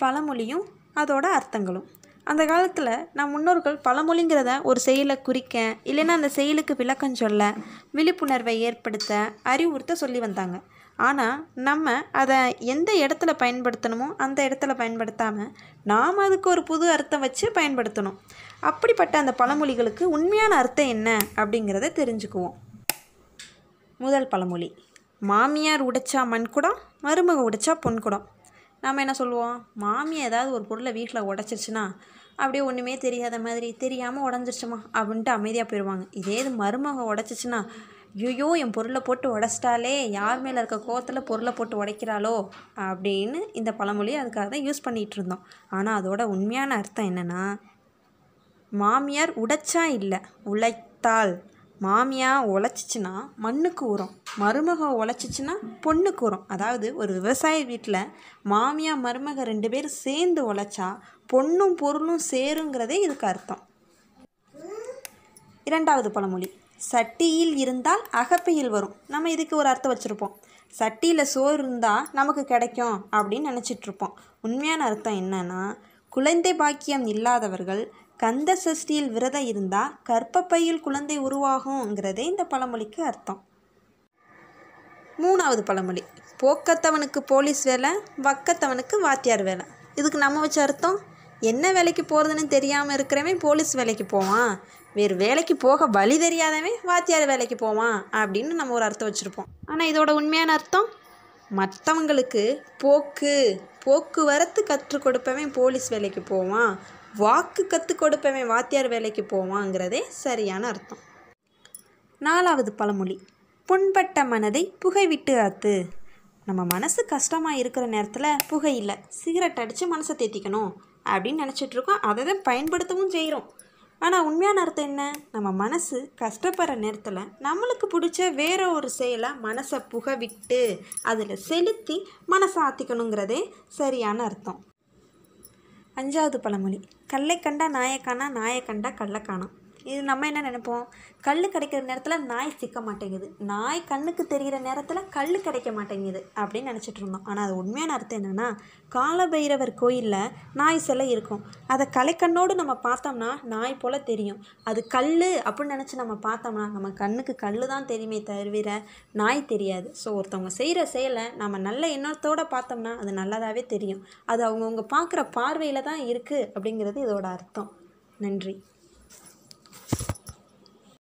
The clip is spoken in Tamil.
பழமொழியும் அதோட அர்த்தங்களும். அந்த காலத்தில் நம் முன்னோர்கள் பழமொழிங்கிறத ஒரு செயலை குறிக்க இல்லைன்னா அந்த செயலுக்கு விளக்கம் சொல்ல விழிப்புணர்வை ஏற்படுத்த அறிவுறுத்த சொல்லி வந்தாங்க. ஆனால் நம்ம அதை எந்த இடத்துல பயன்படுத்தணுமோ அந்த இடத்துல பயன்படுத்தாமல் நாம் அதுக்கு ஒரு புது அர்த்தம் வச்சு பயன்படுத்தணும். அப்படிப்பட்ட அந்த பழமொழிகளுக்கு உண்மையான அர்த்தம் என்ன அப்படிங்கிறத தெரிஞ்சுக்குவோம். முதல் பழமொழி மாமியார் உடைச்சா மண்குடம் மருமக உடைச்சா பொன்குடம். நம்ம என்ன சொல்லுவோம்? மாமியார் ஏதாவது ஒரு பொருளை வீட்டில் உடச்சிருச்சுன்னா அப்படியே ஒன்றுமே தெரியாத மாதிரி தெரியாமல் உடஞ்சிருச்சுமா அப்படின்ட்டு அமைதியாக போயிடுவாங்க இதே இது மருமக உடச்சிச்சுன்னா ஐயோ என் பொருளை போட்டு உடச்சிட்டாலே யார் மேலே இருக்க கோத்தில் பொருளை போட்டு உடைக்கிறாளோ அப்படின்னு இந்த பழமொழியை அதுக்காக தான் யூஸ் பண்ணிகிட்டு இருந்தோம். ஆனால் அதோட உண்மையான அர்த்தம் என்னென்னா மாமியார் உடைச்சா இல்லை உழைத்தாள் மாமியா உழைச்சிச்சின்னா மண்ணுக்கு உரம் மருமக உழைச்சிச்சின்னா பொண்ணுக்கு உரம். அதாவது ஒரு விவசாய வீட்டில் மாமியா மருமக ரெண்டு பேரும் சேர்ந்து உழைச்சா பொண்ணும் பொருளும் சேருங்கிறதே இதுக்கு அர்த்தம். இரண்டாவது பழமொழி சட்டியில் இருந்தால் அகப்பையில் வரும். நம்ம இதுக்கு ஒரு அர்த்தம் வச்சுருப்போம். சட்டியில் சோறு இருந்தால் நமக்கு கிடைக்கும் அப்படின்னு நினச்சிட்ருப்போம் உண்மையான அர்த்தம் என்னன்னா குழந்தை பாக்கியம் இல்லாதவர்கள் கந்த சஷ்டியில் விரதம் இருந்தால் கற்பப்பையில் குழந்தை உருவாகுங்கிறதே இந்த பழமொழிக்கு அர்த்தம். மூணாவது பழமொழி. போக்கத்தவனுக்கு போலீஸ் வேலை வக்கத்தவனுக்கு வாத்தியார் வேலை. இதுக்கு நம்ம வச்ச அர்த்தம்? என்ன வேலைக்கு போகிறதுன்னு தெரியாமல் இருக்கிறவன் போலீஸ் வேலைக்கு போவான். வேறு வேலைக்கு போக வழி தெரியாதவன் வாத்தியார் வேலைக்கு போவான் அப்படின்னு நம்ம ஒரு அர்த்தம் வச்சுருப்போம். ஆனால் இதோட உண்மையான அர்த்தம்? மற்றவங்களுக்கு போக்கு போக்குவரத்து கற்றுக் கொடுப்பவன் போலீஸ் வேலைக்கு போவான். வாக்கு கற்றுக் கொடுப்பவன் வாத்தியார் வேலைக்கு போவாங்கிறதே சரியான அர்த்தம். நாலாவது பழமொழி புண்பட்ட மனதை புகை விட்டு ஆத்து நம்ம மனசு கஷ்டமாக இருக்கிற நேரத்தில் புகையில்லை சிகரெட் அடித்து மனசை தேத்திக்கணும் அப்படின்னு நினச்சிட்ருக்கோம் அதை தான் பயன்படுத்தவும் செய்கிறோம் ஆனால் உண்மையான அர்த்தம் என்ன? நம்ம மனசு கஷ்டப்படுற நேரத்தில் நம்மளுக்கு பிடிச்ச வேற ஒரு செயலை மனசை புகை விட்டு அதில் செலுத்தி மனசை ஆற்றிக்கணுங்கிறதே சரியான அர்த்தம். அஞ்சாவது பழமொழி கல்லை கண்டா நாயை காணா நாயை கண்டா கல்லை இது நம்ம என்ன நினைப்போம்? கல் கிடைக்கிற நேரத்தில் நாய் சிக்க மாட்டேங்குது. நாய் கண்ணுக்கு தெரிகிற நேரத்தில் கல் கிடைக்க மாட்டேங்குது அப்படின்னு நினச்சிட்டு இருந்தோம். ஆனால் அது உண்மையான அர்த்தம் என்னென்னா காலபைரவர் கோயிலில் நாய் சிலை இருக்கும். அதை கலைக்கண்ணோடு நம்ம பார்த்தோம்னா நாய் போல் தெரியும். அது கல் அப்படின்னு நினச்சி நம்ம பார்த்தோம்னா நம்ம கண்ணுக்கு கல் தான் தெரியுமே தவிர நாய் தெரியாது. ஸோ ஒருத்தவங்க செய்கிற செயலை நம்ம நல்ல எண்ணத்தோடு பார்த்தோம்னா அது நல்லதாகவே தெரியும். அது அவங்கவுங்க பார்க்குற பார்வையில் தான் இருக்குது அப்படிங்கிறது இதோட அர்த்தம். நன்றி.